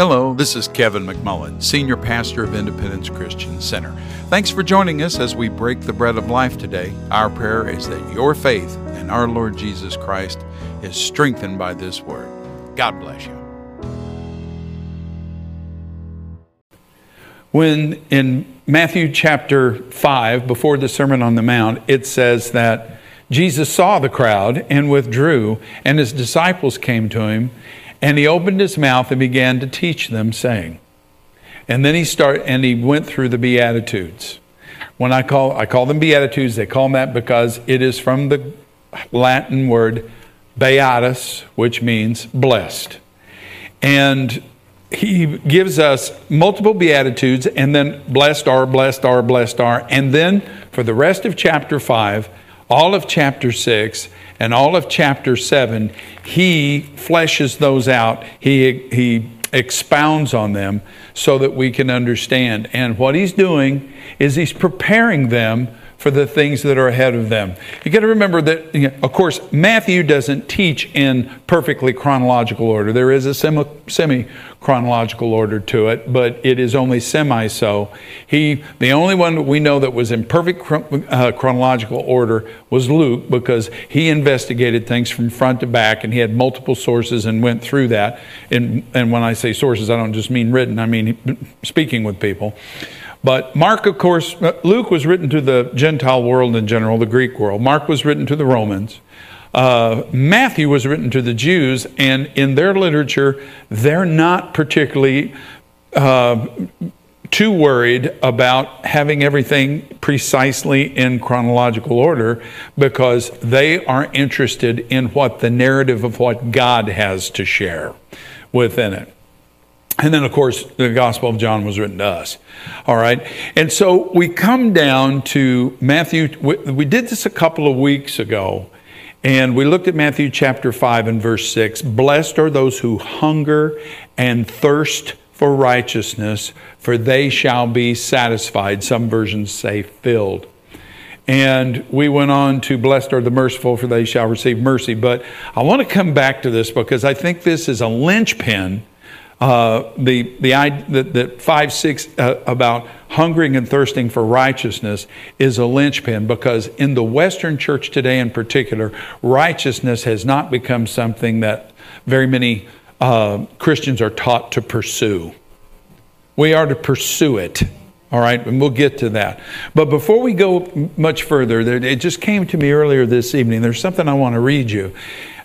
Hello, this is Kevin McMullen, Senior Pastor of Independence Christian Center. Thanks for joining us as we break the bread of life today. Our prayer is that your faith in our Lord Jesus Christ is strengthened by this word. God bless you. When in Matthew chapter 5, before the Sermon on the Mount, it says that Jesus saw the crowd and withdrew, and his disciples came to him, and he opened his mouth and began to teach them, saying, and then he start and he went through the Beatitudes. When I call I call them Beatitudes, they call them that because it is from the Latin word beatus, which means blessed. And he gives us multiple beatitudes and then blessed are blessed are blessed are and then for the rest of chapter 5 all of chapter 6 and all of chapter 7 he fleshes those out he he expounds on them so that we can understand and what he's doing is he's preparing them for the things that are ahead of them. You got to remember that, you know, of course, Matthew doesn't teach in perfectly chronological order. There is a semi chronological order to it, but it is only semi so. He, the only one we know that was in perfect uh, chronological order was Luke because he investigated things from front to back and he had multiple sources and went through that. And, and when I say sources, I don't just mean written, I mean speaking with people. But Mark, of course, uh, Luke was written to the Gentile world in general, the Greek world. Mark was written to the Romans. Uh, Matthew was written to the Jews, and in their literature, they're not particularly uh, too worried about having everything precisely in chronological order because they are interested in what the narrative of what God has to share within it. And then, of course, the Gospel of John was written to us. All right. And so we come down to Matthew. We did this a couple of weeks ago, and we looked at Matthew chapter 5 and verse 6. Blessed are those who hunger and thirst for righteousness, for they shall be satisfied. Some versions say filled. And we went on to blessed are the merciful, for they shall receive mercy. But I want to come back to this because I think this is a linchpin uh, the the that, that five six uh, about hungering and thirsting for righteousness is a linchpin because in the Western church today, in particular, righteousness has not become something that very many uh, Christians are taught to pursue. We are to pursue it. All right, and we'll get to that. But before we go much further, it just came to me earlier this evening. There's something I want to read you,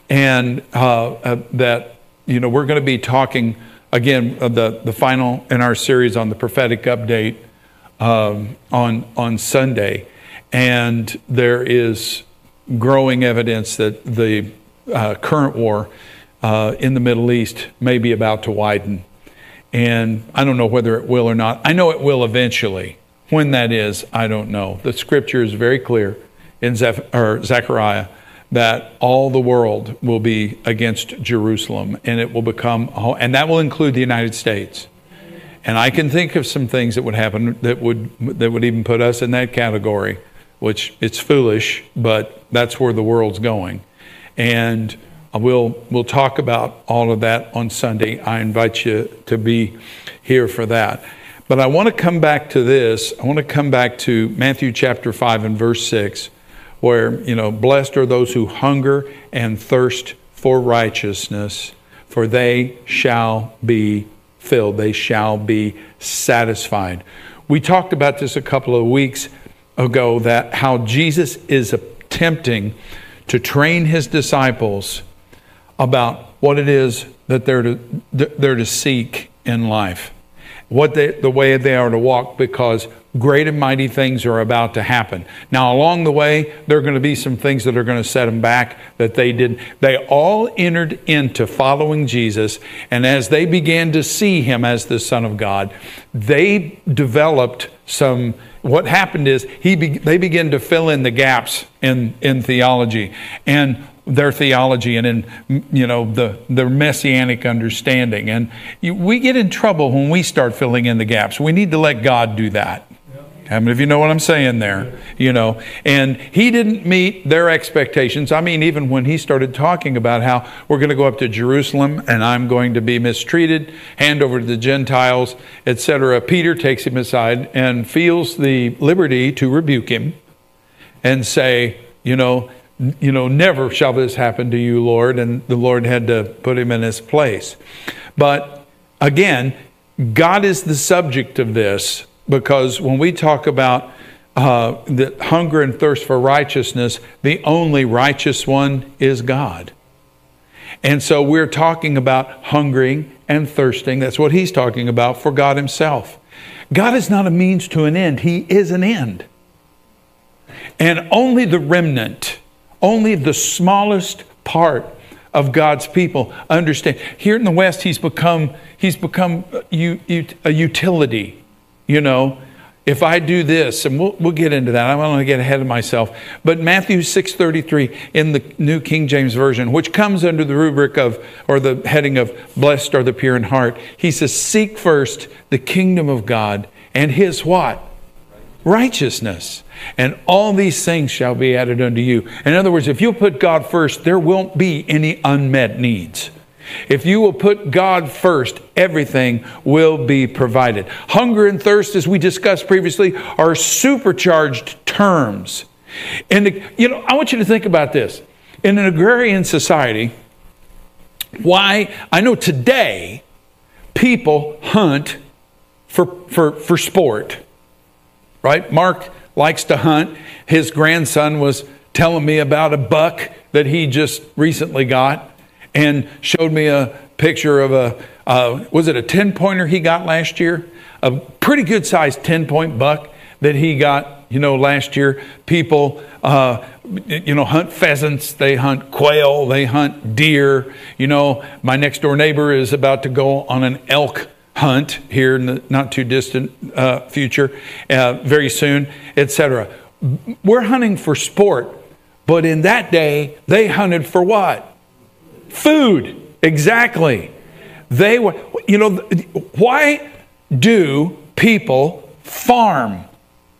and uh, uh, that you know we're going to be talking again, the, the final in our series on the prophetic update um, on, on Sunday. And there is growing evidence that the uh, current war uh, in the Middle East may be about to widen. And I don't know whether it will or not. I know it will eventually. When that is, I don't know. The scripture is very clear in Zechariah that all the world will be against Jerusalem and it will become, and that will include the United States. And I can think of some things that would happen that would, that would even put us in that category, which it's foolish, but that's where the world's going. And we'll, we'll talk about all of that on Sunday. I invite you to be here for that. But I want to come back to this. I want to come back to Matthew chapter 5 and verse 6 where, you know, blessed are those who hunger and thirst for righteousness, for they shall be filled, they shall be satisfied. We talked about this a couple of weeks ago that how Jesus is attempting to train his disciples about what it is that they're to, they're to seek in life, what they, the way they are to walk, because great and mighty things are about to happen. Now, along the way, there are going to be some things that are going to set them back that they did. They all entered into following Jesus, and as they began to see him as the Son of God, they developed some. What happened is he be, they began to fill in the gaps in, in theology. And their theology and in you know the the messianic understanding and we get in trouble when we start filling in the gaps we need to let god do that How many of you know what I'm saying there? You know, and he didn't meet their expectations. I mean, even when he started talking about how we're going to go up to Jerusalem and I'm going to be mistreated, hand over to the Gentiles, etc., Peter takes him aside and feels the liberty to rebuke him and say, you know, you know, never shall this happen to you, Lord. And the Lord had to put him in his place. But again, God is the subject of this because when we talk about uh, the hunger and thirst for righteousness, the only righteous one is God. And so we're talking about hungering and thirsting. That's what he's talking about for God himself. God is not a means to an end, he is an end. And only the remnant, only the smallest part of God's people understand. Here in the West, he's become, he's become a utility you know, if I do this, and we'll, we'll get into that. I don't want to get ahead of myself. But Matthew 6.33 in the New King James Version, which comes under the rubric of, or the heading of, blessed are the pure in heart. He says, seek first the kingdom of God and his what? Righteousness. And all these things shall be added unto you. In other words, if you put God first, there won't be any unmet needs. If you will put God first, everything will be provided. Hunger and thirst, as we discussed previously, are supercharged terms. And, you know, I want you to think about this. In an agrarian society, why, I know today, people hunt for, for, for sport, right? Mark likes to hunt. His grandson was telling me about a buck that he just recently got and showed me a picture of a, uh, was it a 10 pointer he got last year? A pretty good sized 10 point buck that he got, you know, last year. People, uh, you know, hunt pheasants, they hunt quail, they hunt deer. You know, my next door neighbor is about to go on an elk hunt here in the not too distant uh, future, uh, very soon, etc. We're hunting for sport, but in that day, they hunted for what? Food, exactly. They were, you know, why do people farm?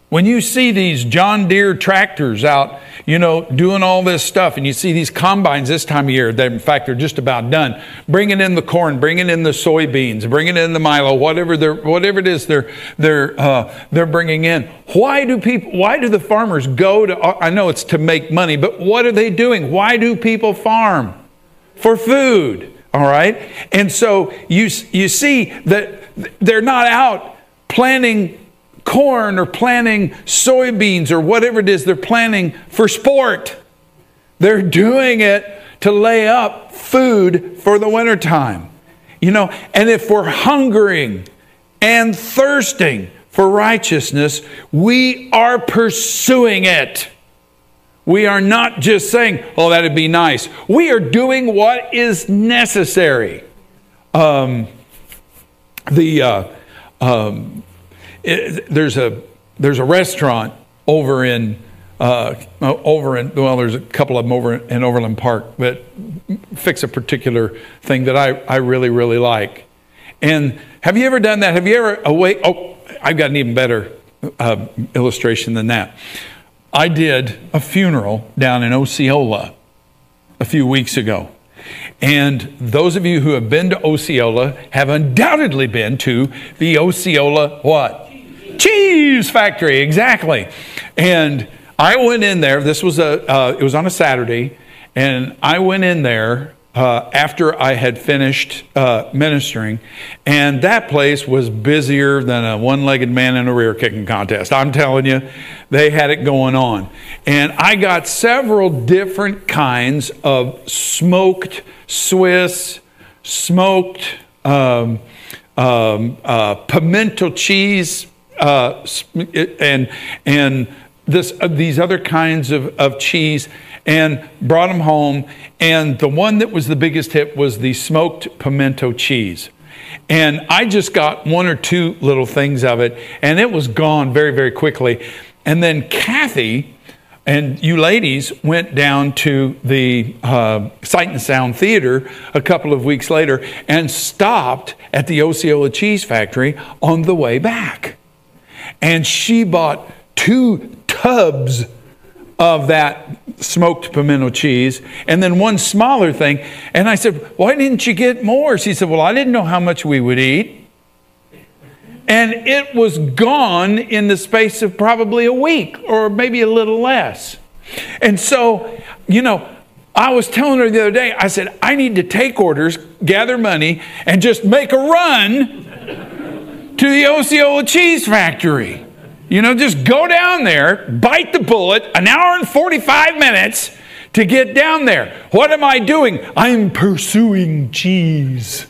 When you see these John Deere tractors out, you know, doing all this stuff, and you see these combines this time of year, that in fact they're just about done, bringing in the corn, bringing in the soybeans, bringing in the milo, whatever they're, whatever it is they're they're uh, they're bringing in. Why do people? Why do the farmers go to? I know it's to make money, but what are they doing? Why do people farm? For food. All right? And so you, you see that they're not out planting corn or planting soybeans or whatever it is they're planting for sport. They're doing it to lay up food for the wintertime. You know, and if we're hungering and thirsting for righteousness, we are pursuing it. We are not just saying, oh, that'd be nice. We are doing what is necessary. Um, the, uh, um, it, there's, a, there's a restaurant over in, uh, over in, well, there's a couple of them over in Overland Park that fix a particular thing that I, I really, really like. And have you ever done that? Have you ever away? Oh, I've got an even better uh, illustration than that. I did a funeral down in Osceola a few weeks ago. And those of you who have been to Osceola have undoubtedly been to the Osceola what? Cheese factory, exactly. And I went in there. This was a uh, it was on a Saturday, and I went in there uh, after I had finished uh, ministering, and that place was busier than a one legged man in a rear kicking contest. I'm telling you, they had it going on. And I got several different kinds of smoked Swiss, smoked um, um, uh, pimento cheese, uh, and, and this, uh, these other kinds of, of cheese and brought them home. And the one that was the biggest hit was the smoked pimento cheese. And I just got one or two little things of it, and it was gone very, very quickly. And then Kathy and you ladies went down to the uh, Sight and Sound Theater a couple of weeks later and stopped at the Osceola Cheese Factory on the way back. and she bought two tubs of that smoked pimento cheese and then one smaller thing. And I said, Why didn't you get more? She said, Well, I didn't know how much we would eat. And it was gone in the space of probably a week or maybe a little less. And so, you know, I was telling her the other day, I said, I need to take orders, gather money, and just make a run to the Osceola Cheese Factory. You know, just go down there, bite the bullet, an hour and 45 minutes to get down there. What am I doing? I'm pursuing cheese.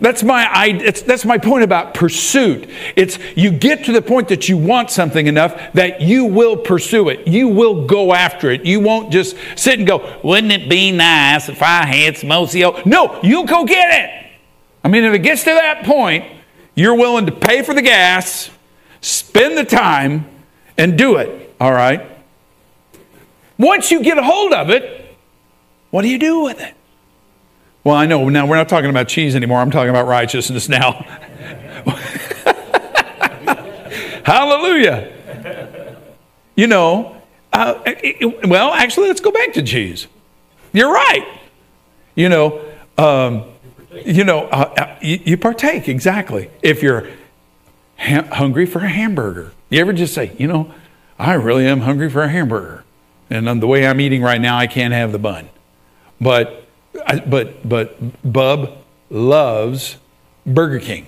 That's my, I, that's my point about pursuit. It's you get to the point that you want something enough that you will pursue it. You will go after it. You won't just sit and go, wouldn't it be nice if I had some OCO? No, you'll go get it. I mean, if it gets to that point, you're willing to pay for the gas, spend the time, and do it. All right? Once you get a hold of it, what do you do with it? Well, I know now we're not talking about cheese anymore. I'm talking about righteousness now. Hallelujah. You know, uh, it, well, actually, let's go back to cheese. You're right. You know, um, you know, uh, uh, you, you, partake exactly. If you're ha- hungry for a hamburger, you ever just say, you know, I really am hungry for a hamburger, and the way I'm eating right now, I can't have the bun. But I, but but Bub loves Burger King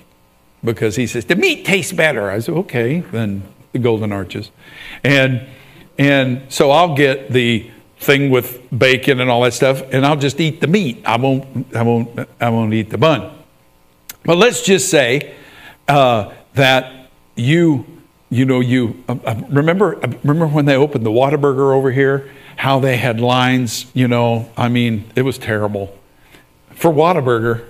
because he says the meat tastes better. I said okay than the Golden Arches, and and so I'll get the thing with bacon and all that stuff, and I'll just eat the meat. I won't I won't I won't eat the bun. But let's just say uh, that you you know you uh, remember uh, remember when they opened the Whataburger over here how they had lines, you know, I mean, it was terrible for Whataburger.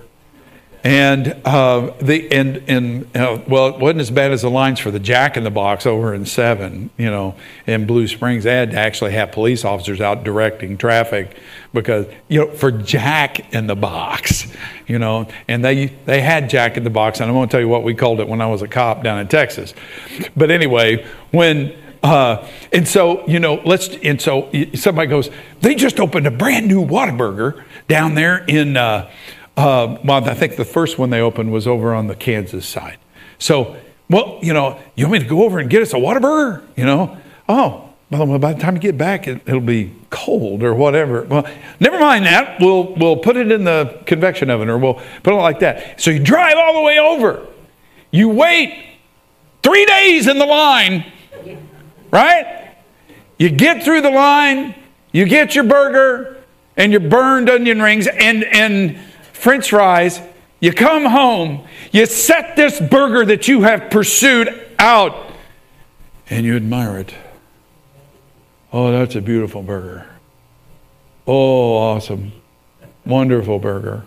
And uh, the and and uh, well, it wasn't as bad as the lines for the Jack in the Box over in Seven, you know, in Blue Springs. They had to actually have police officers out directing traffic because you know for Jack in the Box, you know, and they they had Jack in the Box, and I'm to tell you what we called it when I was a cop down in Texas. But anyway, when uh, and so, you know, let's, and so somebody goes, they just opened a brand new Whataburger down there in, uh, uh, well, I think the first one they opened was over on the Kansas side. So, well, you know, you want me to go over and get us a Whataburger? You know, oh, well, by the time you get back, it, will be cold or whatever. Well, never mind that. We'll, we'll put it in the convection oven or we'll put it like that. So you drive all the way over. You wait three days in the line right? You get through the line, you get your burger and your burned onion rings and, and french fries. You come home, you set this burger that you have pursued out, and you admire it. Oh, that's a beautiful burger. Oh, awesome. Wonderful burger.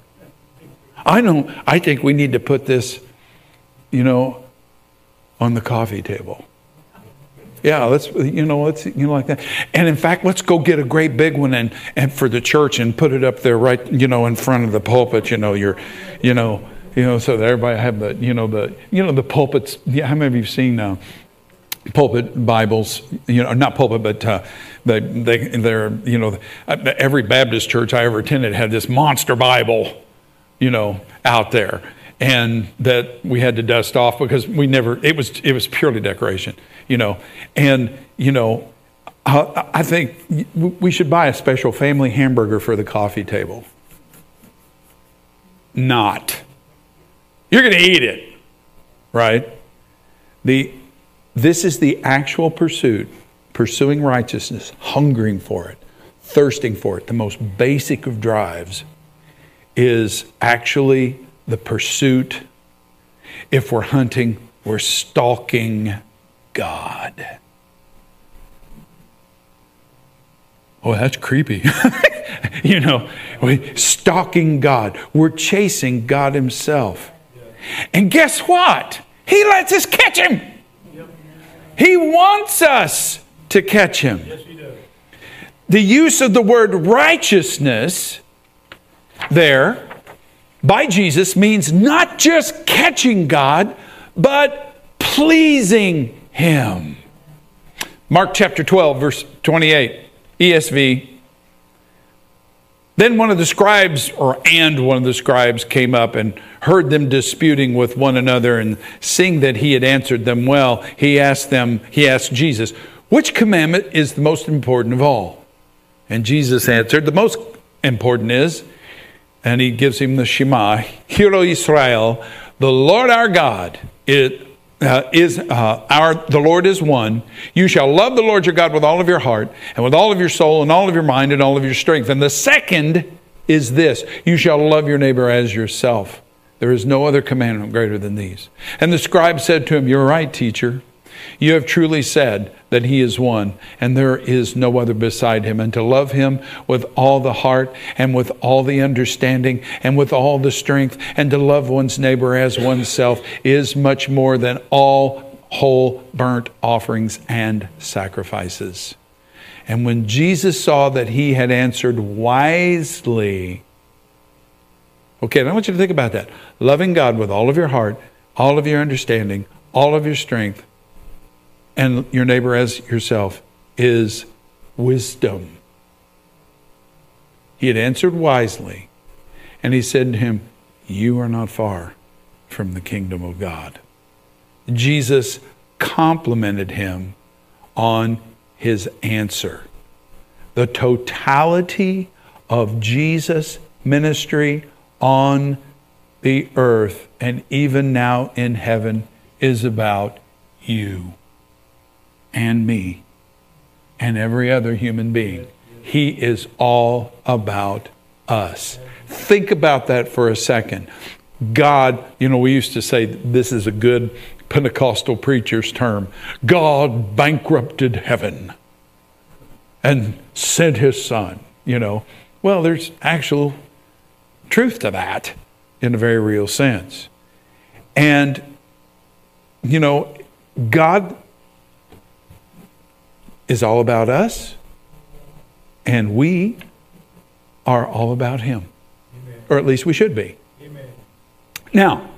I know, I think we need to put this, you know, on the coffee table. Yeah, let's you know let's you know like that. And in fact, let's go get a great big one and, and for the church and put it up there right you know in front of the pulpit. You know, you're you know you know so that everybody have the you know the you know the pulpits. Yeah, how many of you have seen uh, pulpit Bibles? You know, not pulpit, but uh, they they they're you know every Baptist church I ever attended had this monster Bible, you know, out there and that we had to dust off because we never it was it was purely decoration you know? And you know i think we should buy a special family hamburger for the coffee table. Not. You're going to eat it right? The this is the actual pursuit pursuing righteousness hungering for it thirsting for it. The most basic of drives is actually the pursuit. If we're hunting, we're stalking God. Oh, that's creepy. you know, we're stalking God. We're chasing God Himself. And guess what? He lets us catch Him. He wants us to catch Him. The use of the word righteousness there by Jesus means not just catching God, but pleasing him. Mark chapter 12, verse 28, ESV. Then one of the scribes, or and one of the scribes, came up and heard them disputing with one another, and seeing that he had answered them well, he asked them, he asked Jesus, which commandment is the most important of all? And Jesus answered, the most important is, and he gives him the Shema, Hear, O Israel, the Lord our God it, uh, is uh, our the Lord is one. You shall love the Lord your God with all of your heart and with all of your soul and all of your mind and all of your strength. And the second is this: you shall love your neighbor as yourself. There is no other commandment greater than these. And the scribe said to him, You're right, teacher. You have truly said that he is one, and there is no other beside him, and to love him with all the heart, and with all the understanding, and with all the strength, and to love one's neighbor as oneself is much more than all whole burnt offerings and sacrifices. And when Jesus saw that he had answered wisely, okay, I want you to think about that. Loving God with all of your heart, all of your understanding, all of your strength, and your neighbor as yourself is wisdom. He had answered wisely, and he said to him, You are not far from the kingdom of God. Jesus complimented him on his answer. The totality of Jesus' ministry on the earth and even now in heaven is about you and me and every other human being. He is all about us. Think about that for a second. God, you know, we used to say this is a good Pentecostal preacher's term God bankrupted heaven and sent his son, you know. Well, there's actual truth to that in a very real sense. And, you know, God is all about us, and we are all about Him. Amen. Or at least we should be. Amen. Now,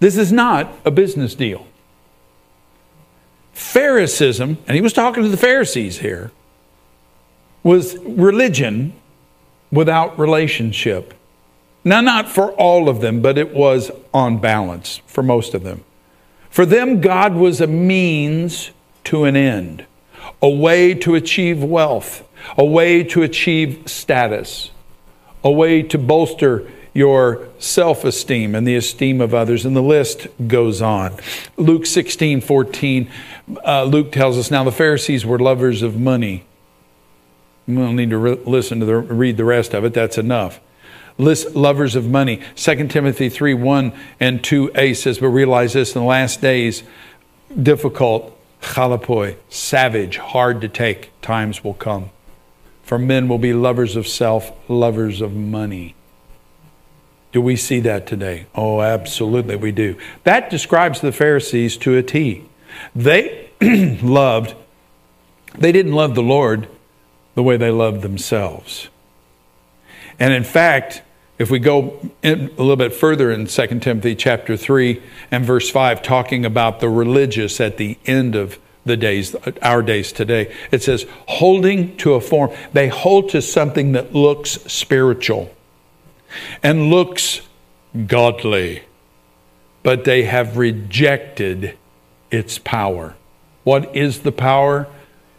this is not a business deal. Pharisaism, and he was talking to the Pharisees here, was religion without relationship. Now, not for all of them, but it was on balance for most of them. For them, God was a means to an end a way to achieve wealth, a way to achieve status, a way to bolster your self esteem and the esteem of others. And the list goes on. Luke 16 14, uh, Luke tells us now the Pharisees were lovers of money. We don't need to re- listen to the, read the rest of it, that's enough. List, lovers of money. 2 Timothy 3 1 and 2a says, But realize this in the last days, difficult chalepoi, savage, hard to take times will come. For men will be lovers of self, lovers of money. Do we see that today? Oh, absolutely, we do. That describes the Pharisees to a T. They loved, they didn't love the Lord the way they loved themselves. And in fact, if we go a little bit further in 2 Timothy chapter 3 and verse 5, talking about the religious at the end of the days, our days today, it says, holding to a form. They hold to something that looks spiritual and looks godly, but they have rejected its power. What is the power?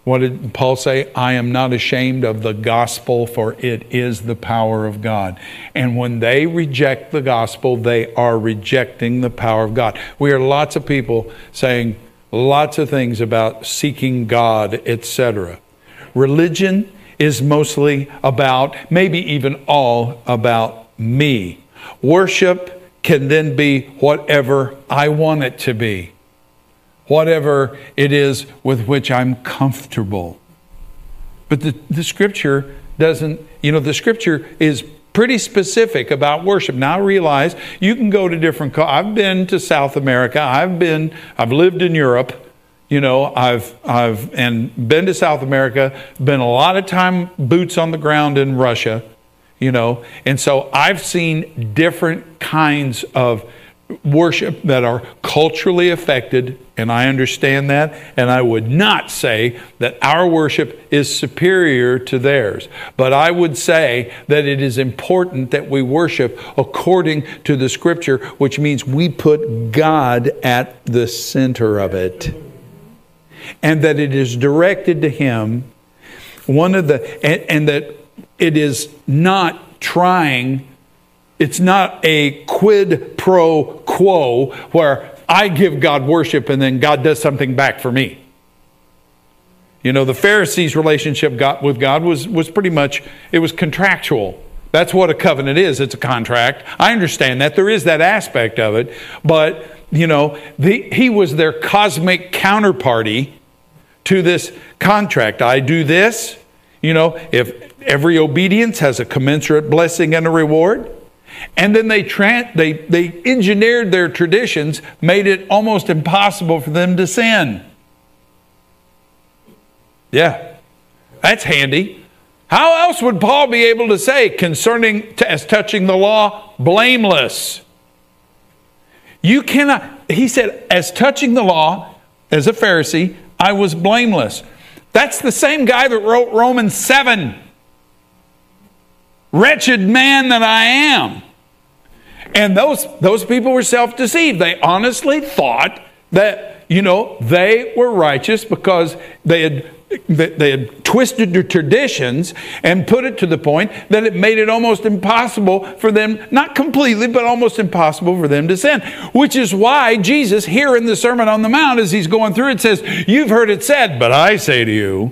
What did Paul say? I am not ashamed of the gospel, for it is the power of God. And when they reject the gospel, they are rejecting the power of God. We hear lots of people saying lots of things about seeking God, etc. Religion is mostly about, maybe even all about me. Worship can then be whatever I want it to be whatever it is with which I'm comfortable. But the, the scripture doesn't, you know, the scripture is pretty specific about worship. Now I realize you can go to different, I've been to South America, I've been, I've lived in Europe, you know, I've, I've, and been to South America, been a lot of time boots on the ground in Russia, you know, and so I've seen different kinds of worship that are culturally affected, and I understand that, and I would not say that our worship is superior to theirs. But I would say that it is important that we worship according to the scripture, which means we put God at the center of it. And that it is directed to Him. One of the, and, and that it is not trying it's not a quid pro quo where I give God worship and then God does something back for me. You know, the Pharisees' relationship with God was, was pretty much, it was contractual. That's what a covenant is. It's a contract. I understand that. There is that aspect of it. But, you know, the, he was their cosmic counterparty to this contract. I do this. You know, if every obedience has a commensurate blessing and a reward, and then they, tra- they, they engineered their traditions, made it almost impossible for them to sin. Yeah, that's handy. How else would Paul be able to say concerning as touching the law, blameless? You cannot, he said, as touching the law, as a Pharisee, I was blameless. That's the same guy that wrote Romans 7. Wretched man that I am. And those, those people were self deceived. They honestly thought that, you know, they were righteous because they had they had twisted their traditions and put it to the point that it made it almost impossible for them, not completely, but almost impossible for them to sin. Which is why Jesus, here in the Sermon on the Mount, as he's going through it, says, You've heard it said, but I say to you.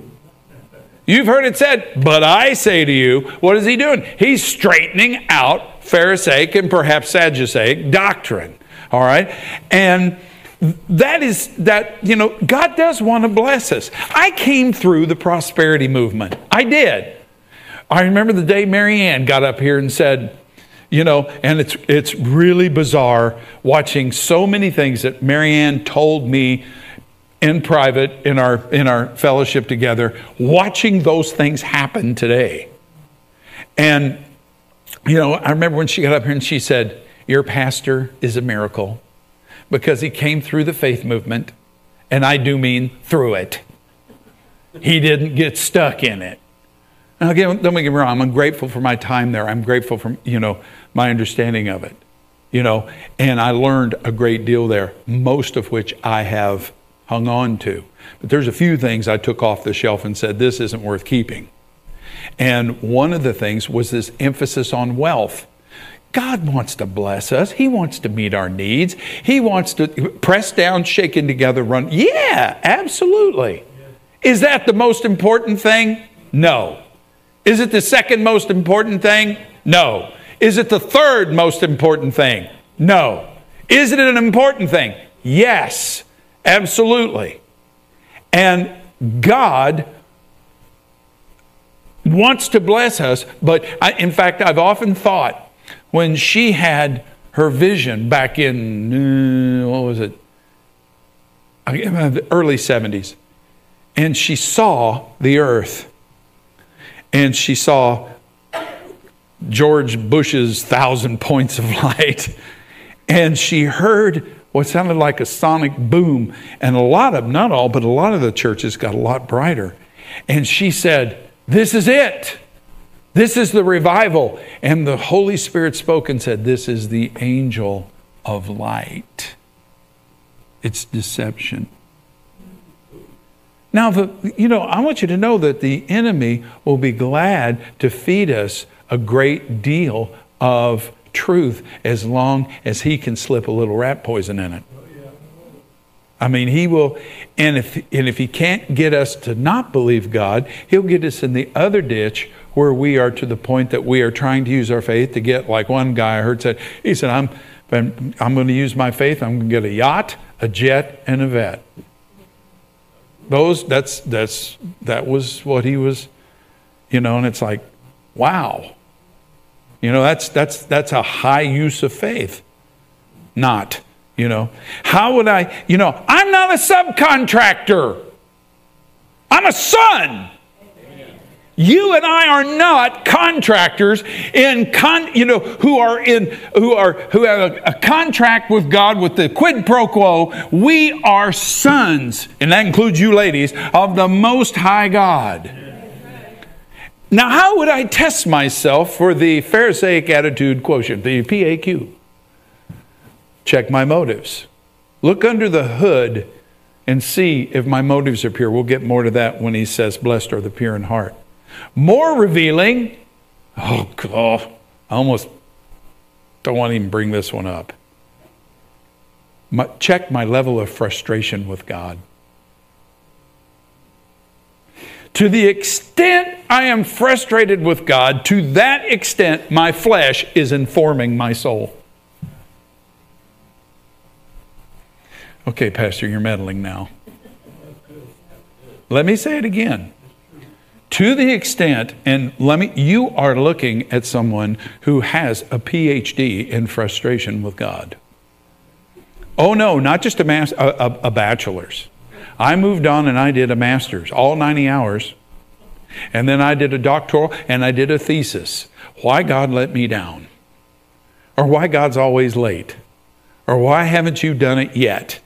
You've heard it said, but I say to you. What is he doing? He's straightening out Pharisaic and perhaps Sadduceic doctrine. All right? And that is that, you know, God does want to bless us. I came through the prosperity movement. I did. I remember the day Marianne got up here and said, you know, and it's it's really bizarre watching so many things that Marianne told me in private in our in our fellowship together, watching those things happen today. And you know, I remember when she got up here and she said, Your pastor is a miracle because he came through the faith movement, and I do mean through it. He didn't get stuck in it. Now, again, don't get me wrong, I'm grateful for my time there. I'm grateful for, you know, my understanding of it. You know, and I learned a great deal there, most of which I have hung on to. But there's a few things I took off the shelf and said, this isn't worth keeping. And one of the things was this emphasis on wealth. God wants to bless us. He wants to meet our needs. He wants to press down, shaken together, run. Yeah, absolutely. Is that the most important thing? No. Is it the second most important thing? No. Is it the third most important thing? No. Is it an important thing? Yes, absolutely. And God wants to bless us, but I, in fact, I've often thought when she had her vision back in, uh, what was it, the early 70s, and she saw the earth, and she saw George Bush's thousand points of light, and she heard what sounded like a sonic boom, and a lot of, not all, but a lot of the churches got a lot brighter. And she said, this is it. This is the revival. And the Holy Spirit spoke and said, This is the angel of light. It's deception. Now, the, you know, I want you to know that the enemy will be glad to feed us a great deal of truth as long as he can slip a little rat poison in it. I mean, he will, and if, and if he can't get us to not believe God, he'll get us in the other ditch where we are to the point that we are trying to use our faith to get, like one guy I heard said, he said, I'm, I'm going to use my faith, I'm going to get a yacht, a jet, and a vet. Those, that's, that's, that was what he was, you know, and it's like, wow. You know, that's, that's, that's a high use of faith. Not. You know, how would I, you know, I'm not a subcontractor. I'm a son. You and I are not contractors in con, you know, who are in who are who have a, a contract with God with the quid pro quo. We are sons, and that includes you ladies, of the most high God. Now, how would I test myself for the Pharisaic attitude quotient, the PAQ? Check my motives. Look under the hood and see if my motives are pure. We'll get more to that when he says, Blessed are the pure in heart. More revealing, oh, God, I almost don't want to even bring this one up. My, check my level of frustration with God. To the extent I am frustrated with God, to that extent my flesh is informing my soul. Okay, Pastor, you're meddling now. Let me say it again to the extent, and let me, you are looking at someone who has a PhD in frustration with God. Oh no, not just a, mas- a, a, a bachelor's. I moved on and I did a master's, all 90 hours. And then I did a doctoral and I did a thesis. Why God let me down? Or why God's always late? Or why haven't you done it yet?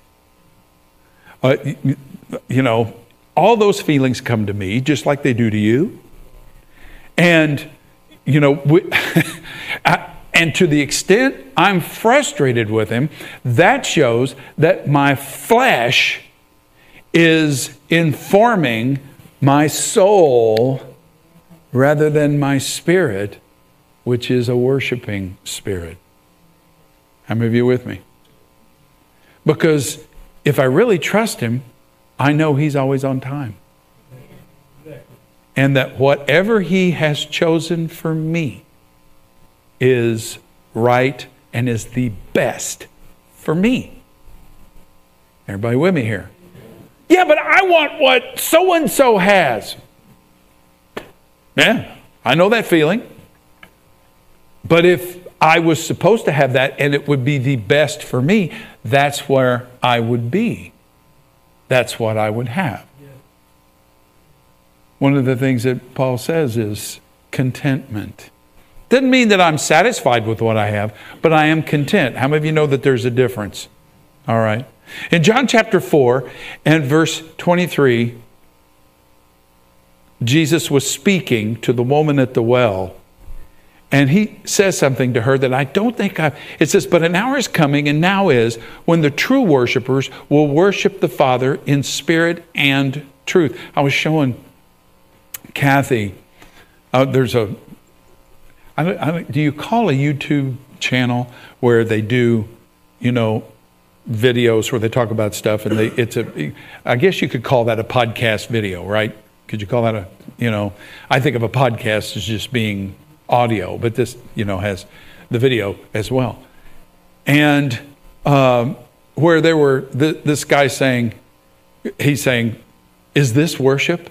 Uh, you know, all those feelings come to me just like they do to you. And, you know, we, and to the extent I'm frustrated with him, that shows that my flesh is informing my soul rather than my spirit, which is a worshiping spirit. How many of you with me? Because if I really trust him, I know He's always on time. And that whatever He has chosen for me is right and is the best for me. Everybody with me here? Yeah, but I want what so and so has. Yeah, I know that feeling. But if I was supposed to have that and it would be the best for me, that's where I would be that's what I would have. One of the things that Paul says is contentment. Doesn't mean that I'm satisfied with what I have, but I am content. How many of you know that there's a difference? All right. In John chapter 4 and verse 23, Jesus was speaking to the woman at the well and he says something to her that I don't think I've. It says, But an hour is coming, and now is, when the true worshipers will worship the Father in spirit and truth. I was showing Kathy, uh, there's a. I, I, do you call a YouTube channel where they do, you know, videos where they talk about stuff and they it's a I guess you could call that a podcast video, right? Could you call that a, you know, I think of a podcast as just being audio, but this, you know, has the video as well. And um, where there were th- this guy saying, he's saying, "Is this worship?"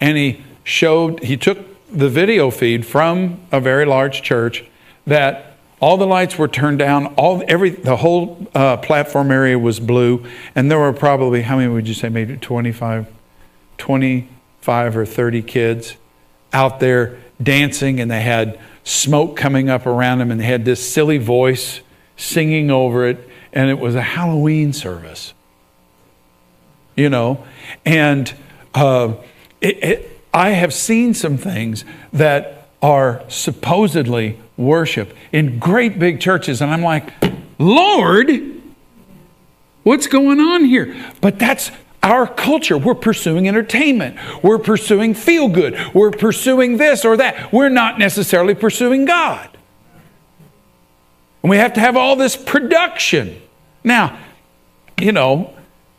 And he showed, he took the video feed from a very large church that all the lights were turned down, all every the whole uh, platform area was blue, and there were probably how many would you say maybe 25, 25 or 30 kids out there dancing and they had smoke coming up around them and they had this silly voice singing over it and it was a halloween service. You know? And uh, it, it, i have seen some things that are supposedly worship in great big churches and i'm like lord what's going on here? But that's our culture. We're pursuing entertainment. We're pursuing feel good. We're pursuing this or that. We're not necessarily pursuing God. And we have to have all this production. Now, you know,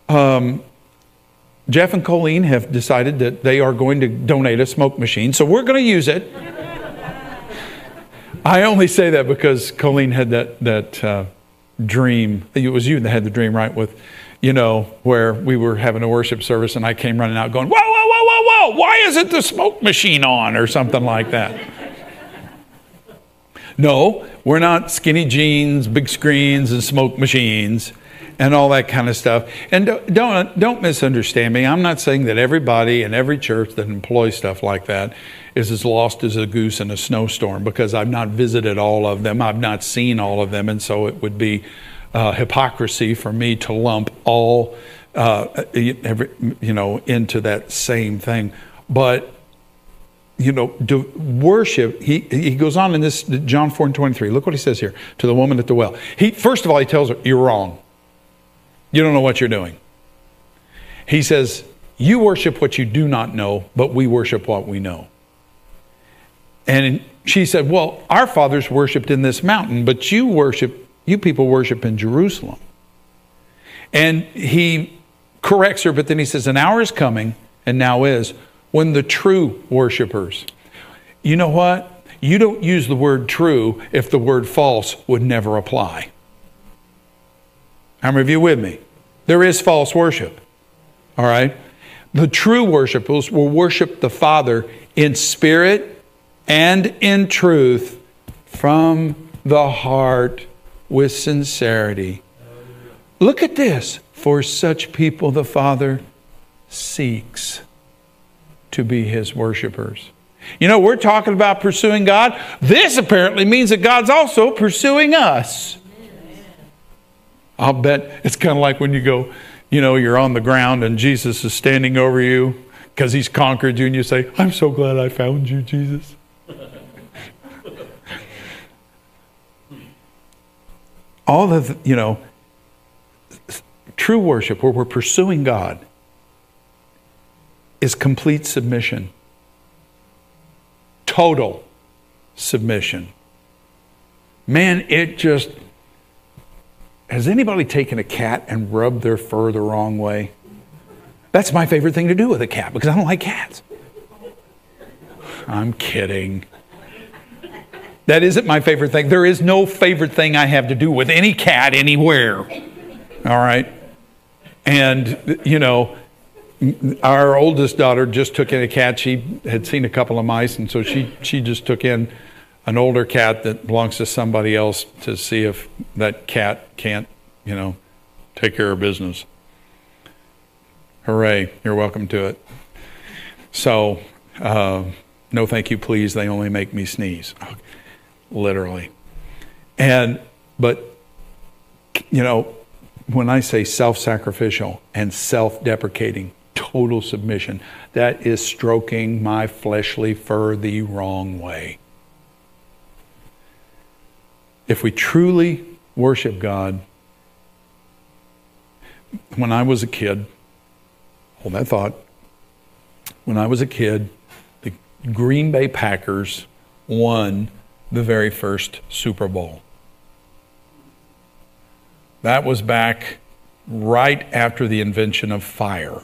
um, Jeff and Colleen have decided that they are going to donate a smoke machine, so we're going to use it. I only say that because Colleen had that that uh, dream. It was you that had the dream, right? With you know, where we were having a worship service and I came running out going, whoa, whoa, whoa, whoa, whoa, why isn't the smoke machine on or something like that? no, we're not skinny jeans, big screens, and smoke machines. and all that kind of stuff. And don't, don't, don't misunderstand me. I'm not saying that everybody in every church that employs stuff like that is as lost as a goose in a snowstorm because I've not visited all of them. I've not seen all of them. And so it would be uh, hypocrisy for me to lump all, uh, every, you know, into that same thing. But you know, worship, he, he goes on in this, John 4 and 23. Look what he says here to the woman at the well. He, first of all, he tells her, You're wrong. You don't know what you're doing. He says, You worship what you do not know, but we worship what we know. And she said, Well, our fathers worshiped in this mountain, but you worship, you people worship in Jerusalem. And he corrects her, but then he says, An hour is coming, and now is when the true worshipers, you know what? You don't use the word true if the word false would never apply. How many of you with me? There is false worship. All right? The true worshipers will worship the Father in spirit and in truth from the heart with sincerity. Look at this. For such people the Father seeks to be his worshipers. You know, we're talking about pursuing God. This apparently means that God's also pursuing us. I'll bet it's kind of like when you go, you know, you're on the ground and Jesus is standing over you because he's conquered you, and you say, I'm so glad I found you, Jesus. All of, you know, true worship where we're pursuing God is complete submission, total submission. Man, it just. Has anybody taken a cat and rubbed their fur the wrong way? That's my favorite thing to do with a cat because I don't like cats. I'm kidding. That isn't my favorite thing. There is no favorite thing I have to do with any cat anywhere. All right? And, you know, our oldest daughter just took in a cat. She had seen a couple of mice, and so she, she just took in an older cat that belongs to somebody else to see if that cat can't, you know, take care of business. Hooray, you're welcome to it. So, uh, no thank you, please. They only make me sneeze. Literally. And, but, you know, when I say self sacrificial and self deprecating, total submission. That is stroking my fleshly fur the wrong way. If we truly worship God, when I was a kid, hold that thought. When I was a kid, the Green Bay Packers won the very first Super Bowl. That was back right after the invention of fire.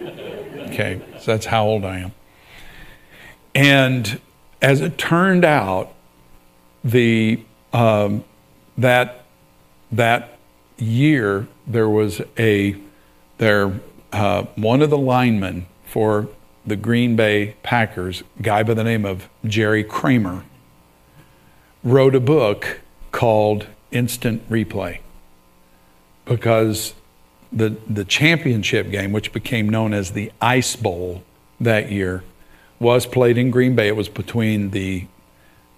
Okay, so that's how old I am. And as it turned out, the um, that that year there was a there uh, one of the linemen for the Green Bay Packers, guy by the name of Jerry Kramer, wrote a book called Instant Replay because the, the championship game, which became known as the Ice Bowl that year, was played in Green Bay. It was between the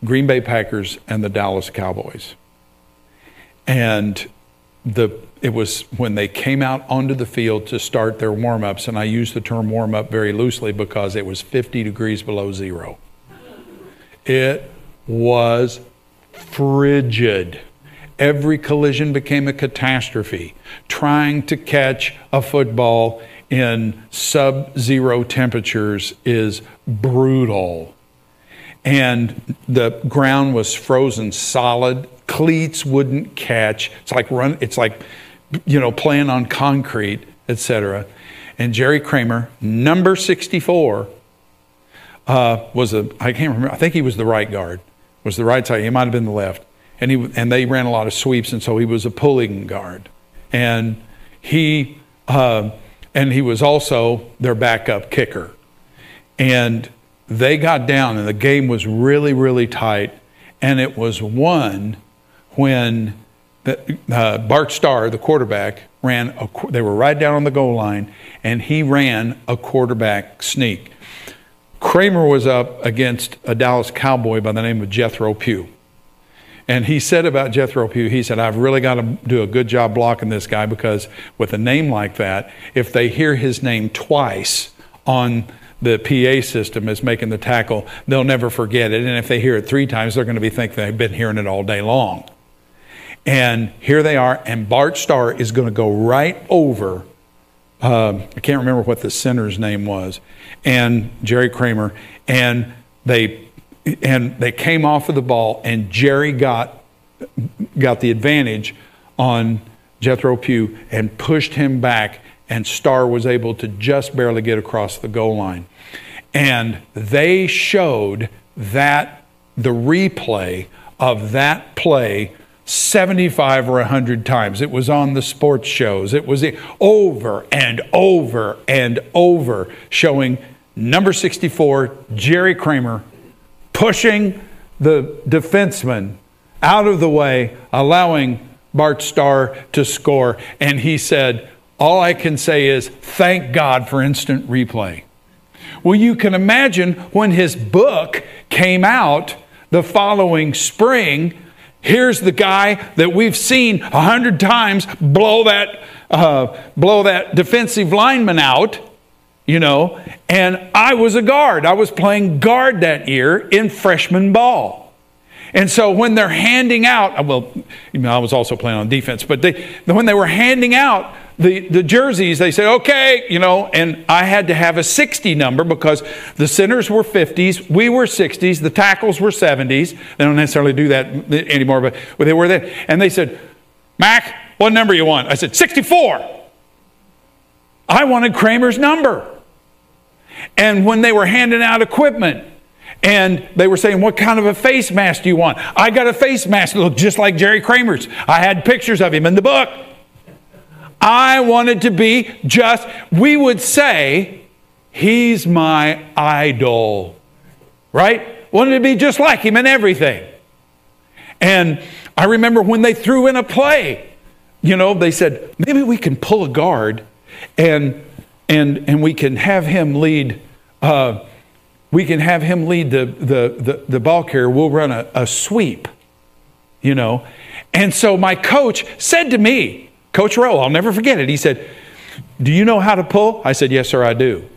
Green Bay Packers and the Dallas Cowboys. And the it was when they came out onto the field to start their warm-ups, and I use the term warm-up very loosely because it was 50 degrees below zero. It was frigid. Every collision became a catastrophe. Trying to catch a football in sub zero temperatures is brutal. And the ground was frozen solid. Cleats wouldn't catch. It's like run, it's like, you know, playing on concrete, etc. And Jerry Kramer, number 64, uh, was a, I can't remember, I think he was the right guard, was the right side. He might have been the left and he and they ran a lot of sweeps, and so he was a pulling guard, and he uh, and he was also their backup kicker, and they got down, and the game was really really tight, and it was won when uh, Bart Starr, the quarterback, ran. A, they were right down on the goal line, and he ran a quarterback sneak. Kramer was up against a Dallas Cowboy by the name of Jethro Pugh. And he said about Jethro Pugh, he said, I've really got to do a good job blocking this guy because with a name like that, if they hear his name twice on the PA system as making the tackle, they'll never forget it. And if they hear it three times, they're going to be thinking they've been hearing it all day long. And here they are, and Bart Starr is going to go right over. Uh, I can't remember what the center's name was, and Jerry Kramer, and they and they came off of the ball, and Jerry got got the advantage on Jethro Pugh and pushed him back, and Starr was able to just barely get across the goal line. And they showed that the replay of that play 75 or 100 times. It was on the sports shows. It was over and over and over showing number 64, Jerry Kramer, pushing the defenseman out of the way, allowing Bart Starr to score. And he said, All I can say is, thank God for instant replay. Well, you can imagine when his book came out the following spring. Here's the guy that we've seen a hundred times blow that, uh, blow that defensive lineman out you know, and I was a guard. I was playing guard that year in freshman ball. And so when they're handing out, well, you know, I was also playing on defense, but they, when they were handing out the, the jerseys, they said, okay, you know, and I had to have a 60 number because the centers were 50s, we were 60s, the tackles were 70s. They don't necessarily do that anymore, but they were then. And they said, Mac, what number you want? I said, 64. I wanted Kramer's number. And when they were handing out equipment, and they were saying, What kind of a face mask do you want? I got a face mask that looked just like Jerry Kramer's. I had pictures of him in the book. I wanted to be just, we would say, He's my idol. Right? Wanted to be just like him in everything. And I remember when they threw in a play, you know, they said, maybe we can pull a guard and and, and we can have him lead. Uh, we can have him lead the, the, the, the ball carrier. We'll run a, a sweep, you know. And so my coach said to me, Coach Rowe, I'll never forget it. He said, Do you know how to pull? I said, Yes, sir, I do.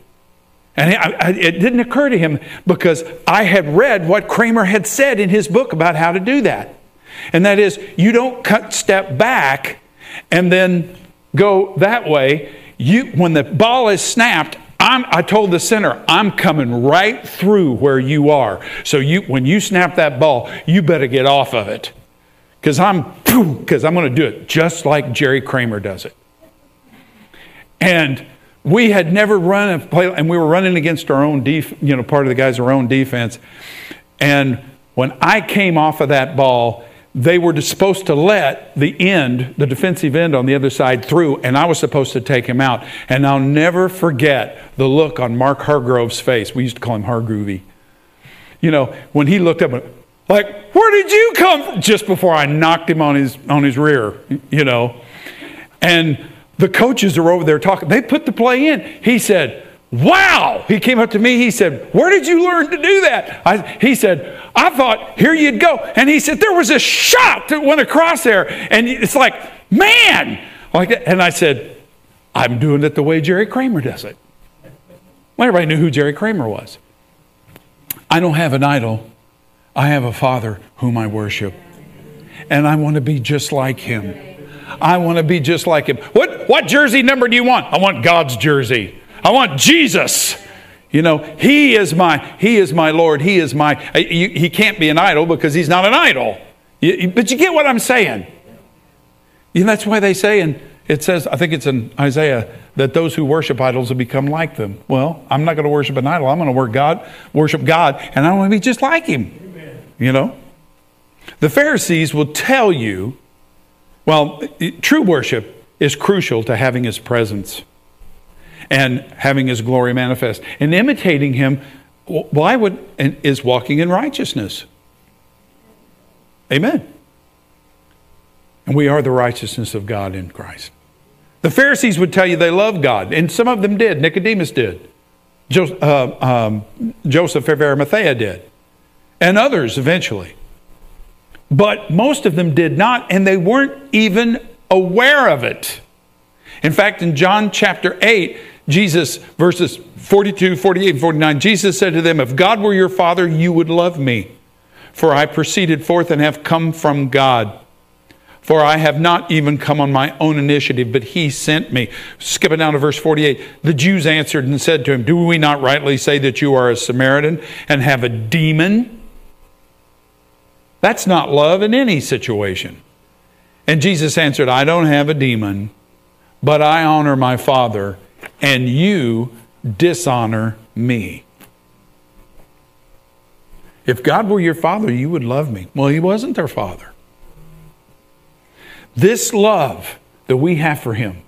And it didn't occur to him because I had read what Kramer had said in his book about how to do that. And that is, you don't cut step back and then go that way you, when the ball is snapped, I'm, i told the center, I'm coming right through where you are. So you, when you snap that ball, you better get off of it. Because I'm, because I'm going to do it just like Jerry Kramer does it. And we had never run a play, and we were running against our own, def, you know, part of the guys' our own defense. And when I came off of that ball, they were supposed to let the end, the defensive end on the other side through, and I was supposed to take him out. And I'll never forget the look on Mark Hargrove's face. We used to call him Hargroovy. You know, when he looked up, like, where did you come from? Just before I knocked him on his, on his rear, you know. And the coaches are over there talking. They put the play in. He said, Wow! He came up to me. He said, Where did you learn to do that? I, he said, I thought, Here you'd go. And he said, There was a shot that went across there. And it's like, Man! Like that. And I said, I'm doing it the way Jerry Kramer does it. Well, everybody knew who Jerry Kramer was. I don't have an idol, I have a father whom I worship. And I want to be just like him. I want to be just like him. What, what jersey number do you want? I want God's jersey. I want Jesus. You know, he is my he is my Lord. He is my he, can't be an idol because he's not an idol. But you get what I'm saying. That's why they say and it says I think it's in Isaiah that those who worship idols will become like them. Well, I'm not going to worship an idol. I'm going to work God, worship God, and I want to be just like him. You know? The Pharisees will tell you well, true worship is crucial to having his presence and having his glory manifest. And imitating him, why would, is walking in righteousness. Amen. And we are the righteousness of God in Christ. The Pharisees would tell you they love God, and some of them did. Nicodemus did. Joseph, uh, um, Joseph of Arimathea did. And others eventually. But most of them did not, and they weren't even aware of it. In fact, in John chapter 8, Jesus, verses 42, 48, and 49, Jesus said to them, If God were your Father, you would love me, for I proceeded forth and have come from God. For I have not even come on my own initiative, but he sent me. Skipping down to verse 48. The Jews answered and said to him, Do we not rightly say that you are a Samaritan and have a demon? That's not love in any situation. And Jesus answered, I don't have a demon, but I honor my Father, and you dishonor me. If God were your father, you would love me. Well, he wasn't their father. This love that we have for him,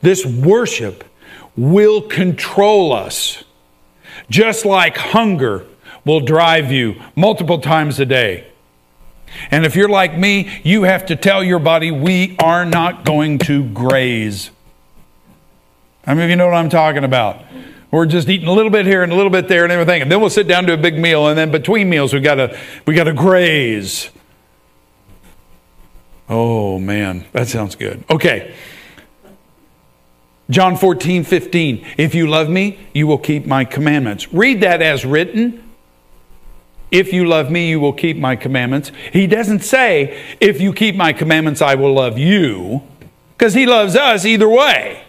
this worship, will control us, just like hunger will drive you multiple times a day. And if you're like me, you have to tell your body, we are not going to graze. I mean, you know what I'm talking about? We're just eating a little bit here and a little bit there and everything. And then we'll sit down to a big meal. And then between meals, we gotta, we gotta graze. Oh, man, that sounds good. Okay. John 14, 15. If you love me, you will keep my commandments. Read that as written. If you love me, you will keep my commandments. He doesn't say, if you keep my commandments, I will love you, because he loves us either way.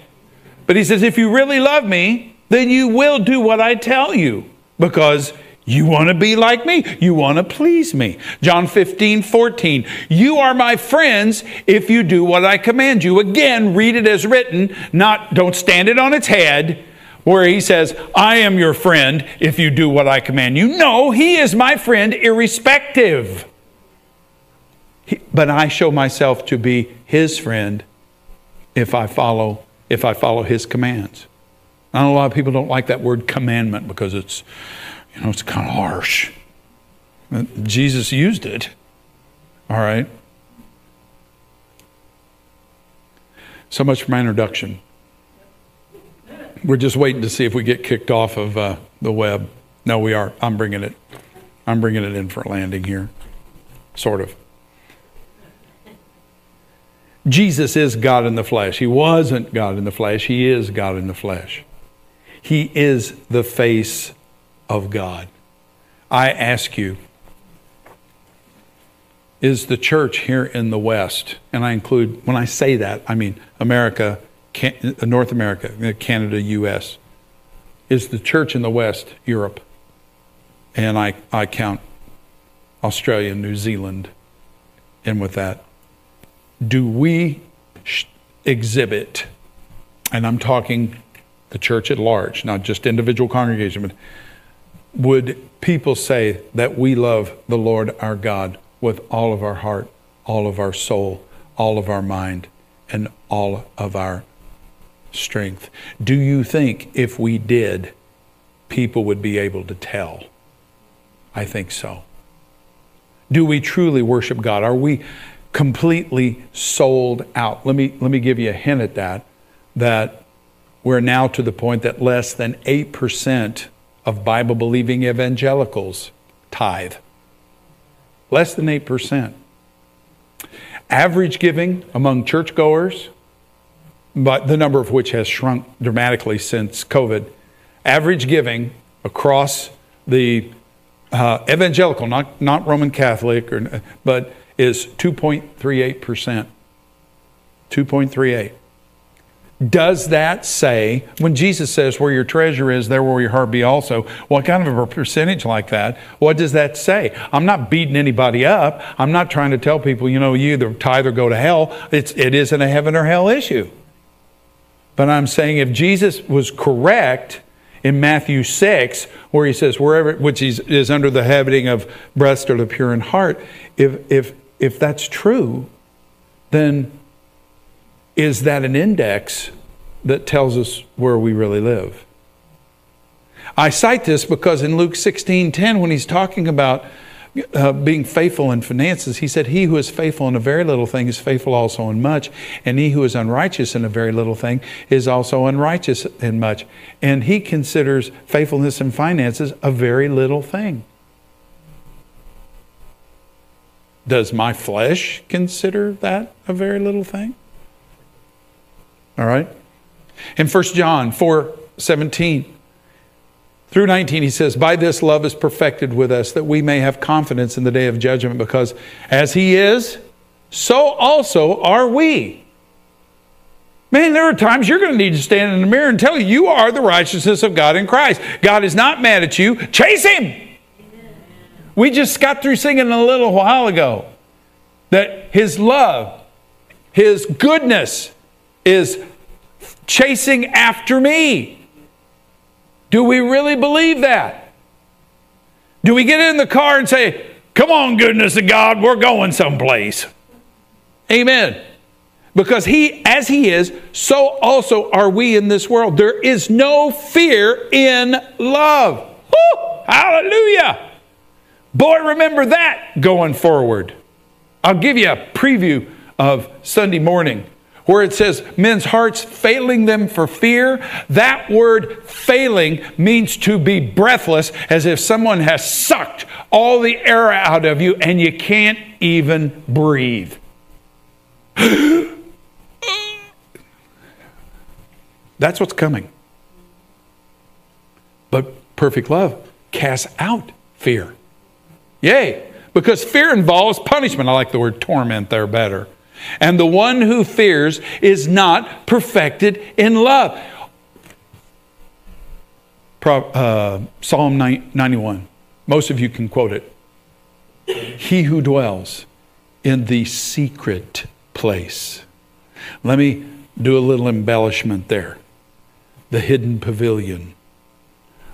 But he says, if you really love me, then you will do what I tell you, because you want to be like me. You want to please me. John 15, 14. You are my friends if you do what I command you. Again, read it as written, not don't stand it on its head where he says, I am your friend if you do what I command you. No, he is my friend irrespective. He, but I show myself to be his friend if I follow if I follow his commands. I know a lot of people don't like that word commandment because it's you know it's kind of harsh. Uh, Jesus used it. All right. So much for my introduction. We're just waiting to see if we get kicked off of uh, the web. No, we are. I'm bringing it. I'm bringing it in for a landing here, sort of. Jesus is God in the flesh. He wasn't God in the flesh. He is God in the flesh. He is the face of God. I ask you, is the church here in the West, and I include, when I say that, I mean America, Uh, North America, uh, Canada, U.S., is the church in the West, Europe, and I, I count Australia, New Zealand, in with that. Do we exhibit, and I'm talking the church at large, not just individual congregation, but would people say that we love the Lord our God with all of our heart, all of our soul, all of our mind, and all of our strength. Do you think if we did, people would be able to tell? I think so. Do we truly worship God? Are we completely sold out? Let me, let me give you a hint at that, that we're now to the point that less than 8% of Bible believing evangelicals tithe. Less than 8%. Average giving among churchgoers but the number of which has shrunk dramatically since COVID. Average giving across the uh, evangelical, not, not Roman Catholic, or, but is 2.38%. 2.38. Does that say, when Jesus says, where your treasure is, there will your heart be also, what kind of a percentage like that? What does that say? I'm not beating anybody up. I'm not trying to tell people, you know, you either tithe or go to hell. It's, it isn't a heaven or hell issue. But I'm saying if Jesus was correct in Matthew 6, where he says, wherever, which is, under the heading of breast or the pure in heart, if, if, if that's true, then is that an index that tells us where we really live? I cite this because in Luke 16 10, when he's talking about uh, being faithful in finances, he said, He who is faithful in a very little thing is faithful also in much, and he who is unrighteous in a very little thing is also unrighteous in much. And he considers faithfulness in finances a very little thing. Does my flesh consider that a very little thing? All right. In 1 John 4 17, through 19, he says, By this love is perfected with us, that we may have confidence in the day of judgment, because as he is, so also are we. Man, there are times you're going to need to stand in the mirror and tell you you are the righteousness of God in Christ. God is not mad at you. Chase him. We just got through singing a little while ago that his love, his goodness is chasing after me. Do we really believe that? Do we get in the car and say, Come on, goodness of God, we're going someplace? Amen. Because he, as he is, so also are we in this world. There is no fear in love. Woo! Hallelujah. Boy, remember that going forward. I'll give you a preview of Sunday morning where it says men's hearts failing them for fear, that word failing means to be breathless, as if someone has sucked all the air out of you and you can't even breathe. That's what's coming. But perfect love casts out fear. Yay! Because fear involves punishment. I like the word torment there better. And the one who fears is not perfected in love. Uh, Psalm 91. Most of you can quote it. He who dwells in the secret place. Let me do a little embellishment there. The hidden pavilion,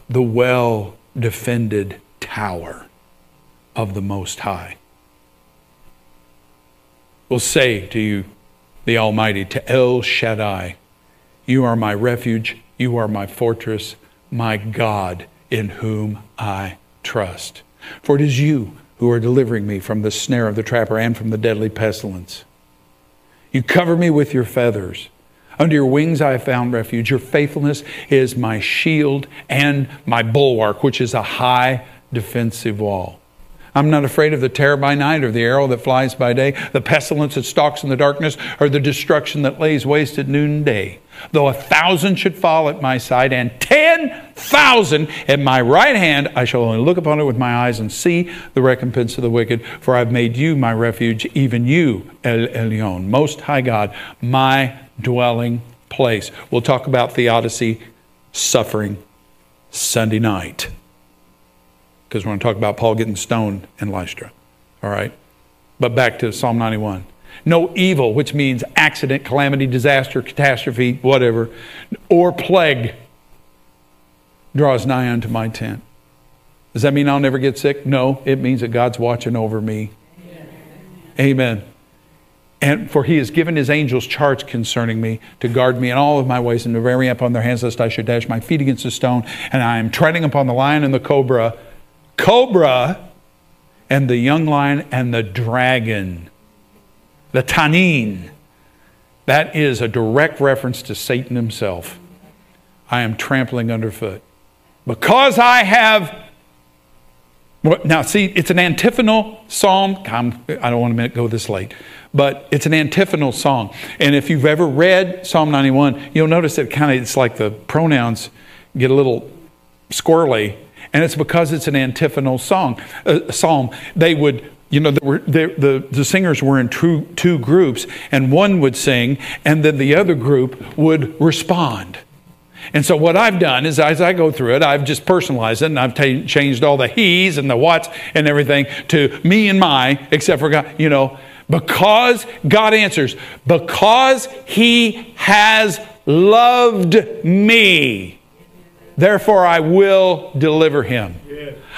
the well defended tower of the Most High will say to you, the Almighty, to El Shaddai, You are my refuge, you are my fortress, my God in whom I trust. For it is you who are delivering me from the snare of the trapper and from the deadly pestilence. You cover me with your feathers. Under your wings I have found refuge. Your faithfulness is my shield and my bulwark, which is a high defensive wall. I'm not afraid of the terror by night or the arrow that flies by day, the pestilence that stalks in the darkness, or the destruction that lays waste at noonday. Though a thousand should fall at my side and ten thousand at my right hand, I shall only look upon it with my eyes and see the recompense of the wicked. For I've made you my refuge, even you, El Elyon, Most High God, my dwelling place. We'll talk about theodicy, suffering, Sunday night because we're going to talk about Paul getting stoned in Lystra. All right? But back to Psalm 91. No evil, which means accident, calamity, disaster, catastrophe, whatever, or plague draws nigh unto my tent. Does that mean I'll never get sick? No, it means that God's watching over me. Amen. Amen. And for he has given his angels charge concerning me to guard me in all of my ways and to bear me up on their hands lest I should dash my feet against a stone. And I am treading upon the lion and the cobra cobra and the young lion and the dragon, the tanin. That is a direct reference to Satan himself. I am trampling underfoot. Because I have. Now, see, it's an antiphonal psalm. I don't want to go this late, but it's an antiphonal song. And if you've ever read Psalm 91, you'll notice that kind of it's like the pronouns get a little squirrely and it's because it's an antiphonal song, uh, psalm. They would you know, were, the, the singers were in two, two groups, and one would sing, and then the other group would respond. And so, what I've done is, as I go through it, I've just personalized it, and I've t- changed all the he's and the what's and everything to me and my, except for God, you know, because God answers, because He has loved me. Therefore, I will deliver him.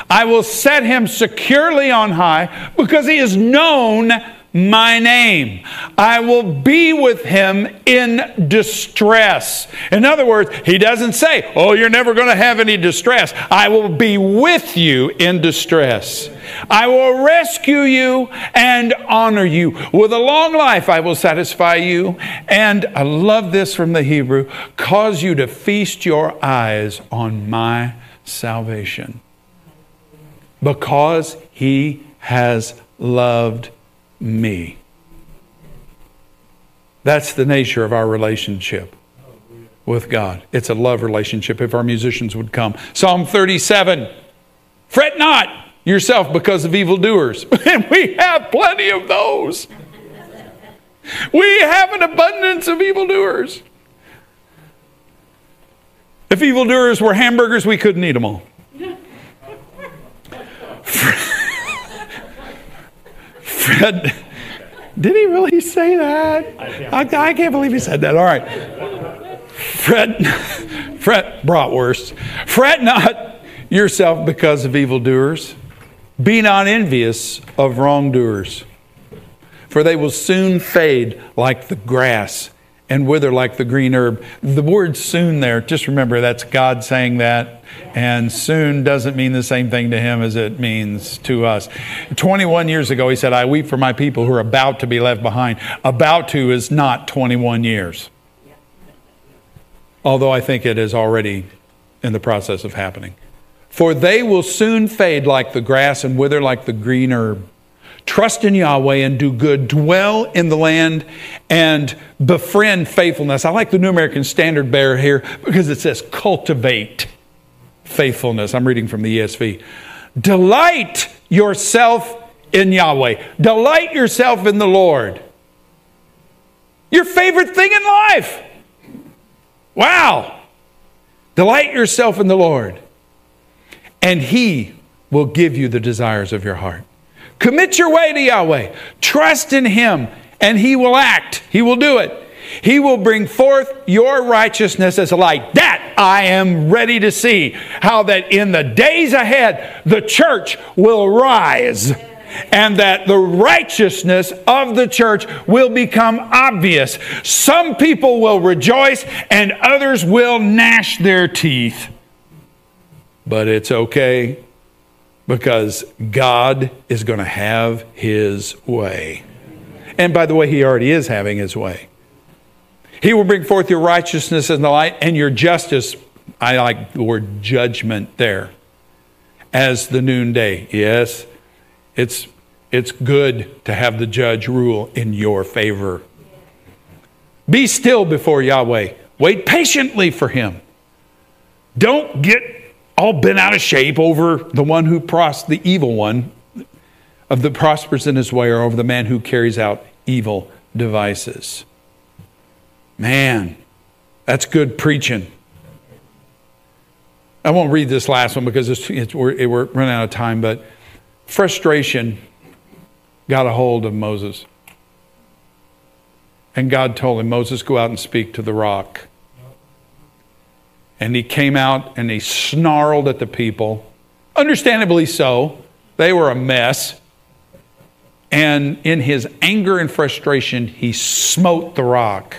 I will set him securely on high because he has known my name. I will be with him in distress. In other words, he doesn't say, Oh, you're never going to have any distress. I will be with you in distress. I will rescue you and honor you. With a long life, I will satisfy you. And I love this from the Hebrew cause you to feast your eyes on my salvation. Because he has loved me. That's the nature of our relationship with God. It's a love relationship if our musicians would come. Psalm 37 Fret not yourself because of evildoers. And we have plenty of those. We have an abundance of evildoers. If evildoers were hamburgers, we couldn't eat them all. Fred, did he really say that? I, I can't believe he said that. All right. Fret, fret, bratwurst. Fret not yourself because of evildoers. Be not envious of wrongdoers, for they will soon fade like the grass and wither like the green herb. The word soon there, just remember that's God saying that. And soon doesn't mean the same thing to him as it means to us. 21 years ago, he said, I weep for my people who are about to be left behind. About to is not 21 years. Although I think it is already in the process of happening. For they will soon fade like the grass and wither like the green herb. Trust in Yahweh and do good. Dwell in the land and befriend faithfulness. I like the New American Standard Bearer here because it says cultivate faithfulness. I'm reading from the ESV. Delight yourself in Yahweh. Delight yourself in the Lord. Your favorite thing in life. Wow. Delight yourself in the Lord, and He will give you the desires of your heart. Commit your way to Yahweh. Trust in Him, and He will act. He will do it. He will bring forth your righteousness as a light. That I am ready to see. How that in the days ahead, the church will rise and that the righteousness of the church will become obvious. Some people will rejoice and others will gnash their teeth. But it's okay because God is going to have his way. And by the way, he already is having his way. He will bring forth your righteousness in the light and your justice. I like the word judgment there as the noonday. Yes, it's, it's good to have the judge rule in your favor. Be still before Yahweh. Wait patiently for him. Don't get all bent out of shape over the one who pros the evil one of the prospers in his way or over the man who carries out evil devices. Man, that's good preaching. I won't read this last one because it's, it's, we're, we're running out of time, but frustration got a hold of Moses. And God told him, Moses, go out and speak to the rock. And he came out and he snarled at the people. Understandably so. They were a mess. And in his anger and frustration, he smote the rock,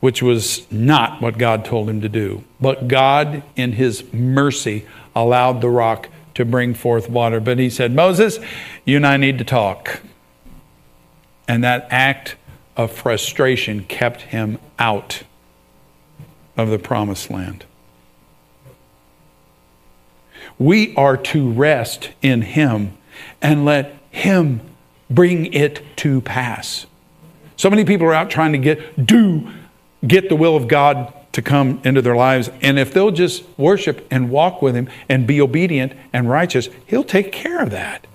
which was not what God told him to do. But God, in his mercy, allowed the rock to bring forth water. But he said, Moses, you and I need to talk. And that act of frustration kept him out of the promised land. We are to rest in him and let him bring it to pass. So many people are out trying to get do get the will of God to come into their lives and if they'll just worship and walk with him and be obedient and righteous, he'll take care of that.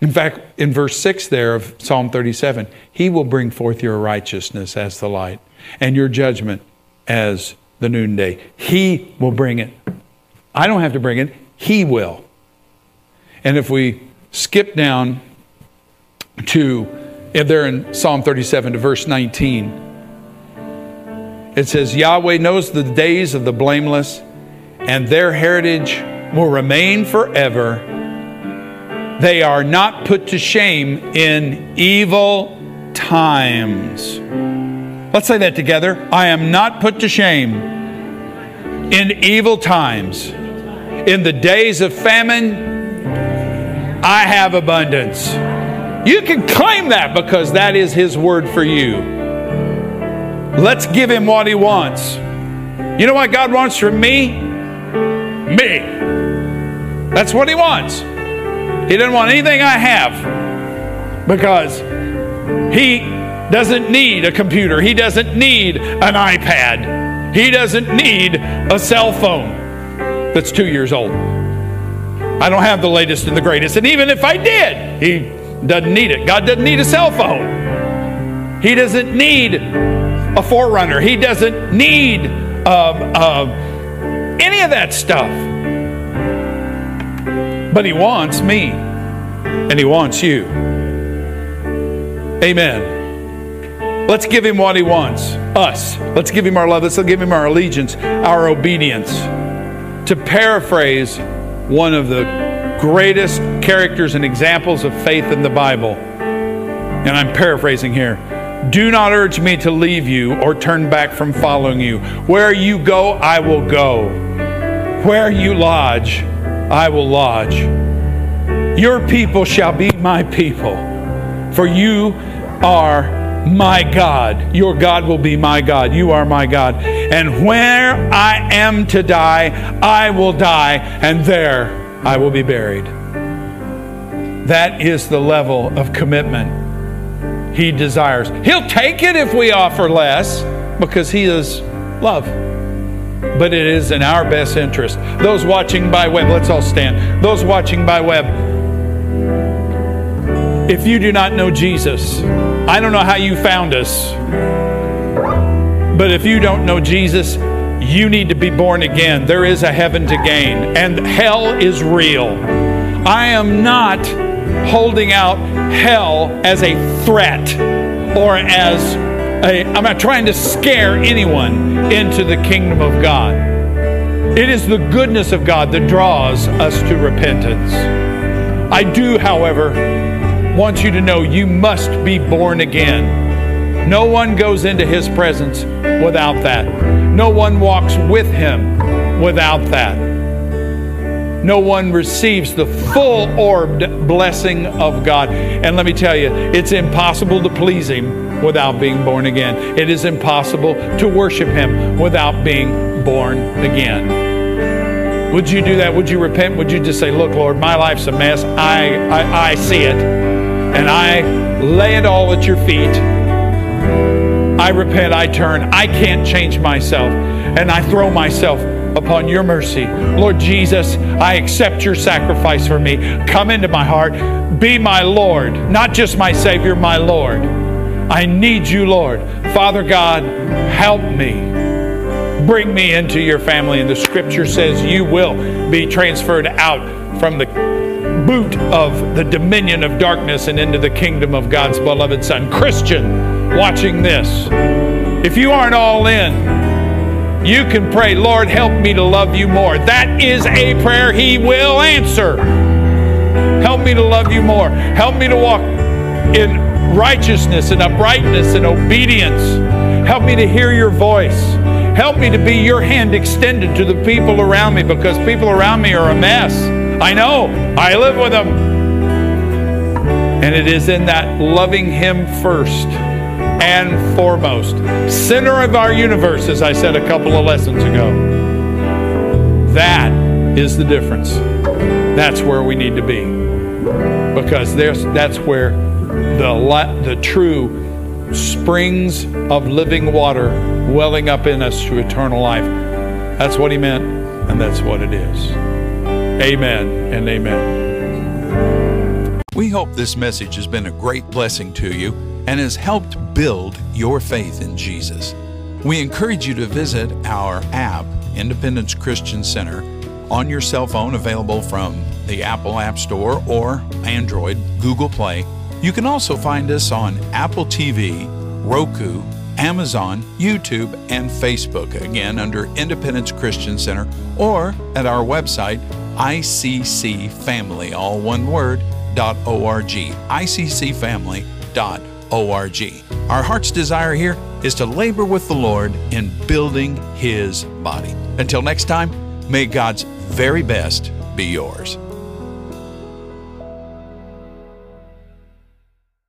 In fact, in verse 6 there of Psalm 37, he will bring forth your righteousness as the light and your judgment as the noonday. He will bring it. I don't have to bring it, He will. And if we skip down to, if they're in Psalm 37 to verse 19, it says, Yahweh knows the days of the blameless, and their heritage will remain forever. they are not put to shame in evil times. Let's say that together. I am not put to shame in evil times. In the days of famine, I have abundance. You can claim that because that is His word for you. Let's give Him what He wants. You know what God wants from me? Me. That's what He wants. He doesn't want anything I have because He doesn't need a computer, He doesn't need an iPad, He doesn't need a cell phone that's two years old. I don't have the latest and the greatest. And even if I did, He doesn't need it. God doesn't need a cell phone. He doesn't need a forerunner. He doesn't need uh, uh, any of that stuff. But He wants me, and He wants you. Amen. Let's give Him what He wants us. Let's give Him our love. Let's give Him our allegiance, our obedience. To paraphrase one of the greatest characters and examples of faith in the Bible. And I'm paraphrasing here. Do not urge me to leave you or turn back from following you. Where you go, I will go. Where you lodge, I will lodge. Your people shall be my people, for you are my God. Your God will be my God. You are my God. And where I am to die, I will die, and there I will be buried. That is the level of commitment He desires. He'll take it if we offer less because He is love. But it is in our best interest. Those watching by web, let's all stand. Those watching by web, if you do not know Jesus, I don't know how you found us, but if you don't know Jesus, you need to be born again. There is a heaven to gain, and hell is real. I am not holding out hell as a threat or as a, I'm not trying to scare anyone into the kingdom of God. It is the goodness of God that draws us to repentance. I do, however, want you to know you must be born again. No one goes into his presence without that. No one walks with him without that. No one receives the full orbed blessing of God. And let me tell you, it's impossible to please Him without being born again. It is impossible to worship Him without being born again. Would you do that? Would you repent? Would you just say, Look, Lord, my life's a mess. I, I, I see it. And I lay it all at your feet. I repent, I turn, I can't change myself, and I throw myself upon your mercy. Lord Jesus, I accept your sacrifice for me. Come into my heart. Be my Lord, not just my Savior, my Lord. I need you, Lord. Father God, help me. Bring me into your family. And the scripture says you will be transferred out from the boot of the dominion of darkness and into the kingdom of God's beloved Son. Christian, watching this, if you aren't all in, you can pray, Lord, help me to love you more. That is a prayer He will answer. Help me to love you more. Help me to walk in righteousness and uprightness and obedience. Help me to hear your voice. Help me to be your hand extended to the people around me because people around me are a mess. I know. I live with them. And it is in that loving Him first and foremost. Center of our universe, as I said a couple of lessons ago. That is the difference. That's where we need to be. Because there's, that's where the, the true springs of living water welling up in us to eternal life. That's what he meant, and that's what it is. Amen and amen. We hope this message has been a great blessing to you and has helped build your faith in Jesus. We encourage you to visit our app, Independence Christian Center, on your cell phone, available from the Apple App Store or Android, Google Play. You can also find us on Apple TV, Roku, Amazon, YouTube, and Facebook, again under Independence Christian Center, or at our website, ICC Family, all one word, .org, iccfamily.org. Our heart's desire here is to labor with the Lord in building His body. Until next time, may God's very best be yours.